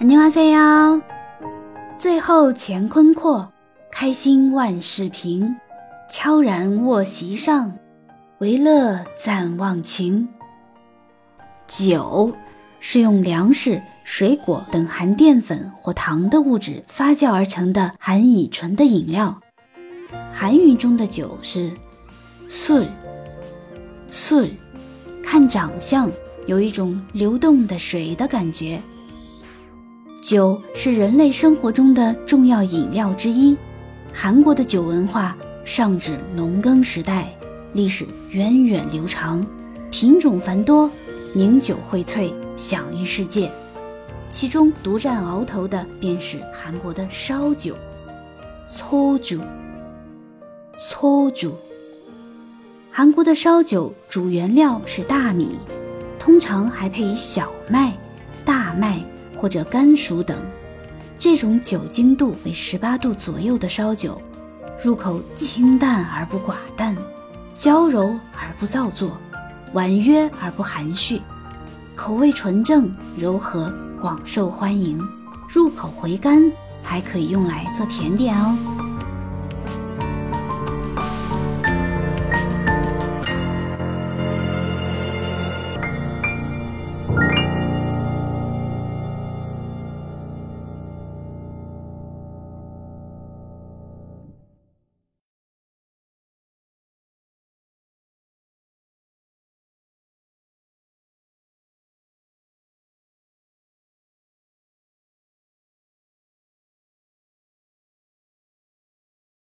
안녕하세요。最后干坤阔，开心万事平。悄然卧席上，为乐暂忘情。酒是用粮食、水果等含淀粉或糖的物质发酵而成的含乙醇的饮料。韩语中的酒是술， 술， 看长相有一种流动的水的感觉。 酒是人类生活中的重要饮料之一。韩国的酒文化上至农耕时代，历史源远流长，品种繁多，名酒荟萃，享誉世界。其中独占鳌头的便是韩国的烧酒，소 주。 搓煮。韩国的烧酒主原料是大米，通常还配以小麦、大麦或者甘薯等。这种酒精度为十八度左右的烧酒，入口清淡而不寡淡，娇柔而不造作，婉约而不含蓄，口味纯正柔和，广受欢迎。入口回甘，还可以用来做甜点哦。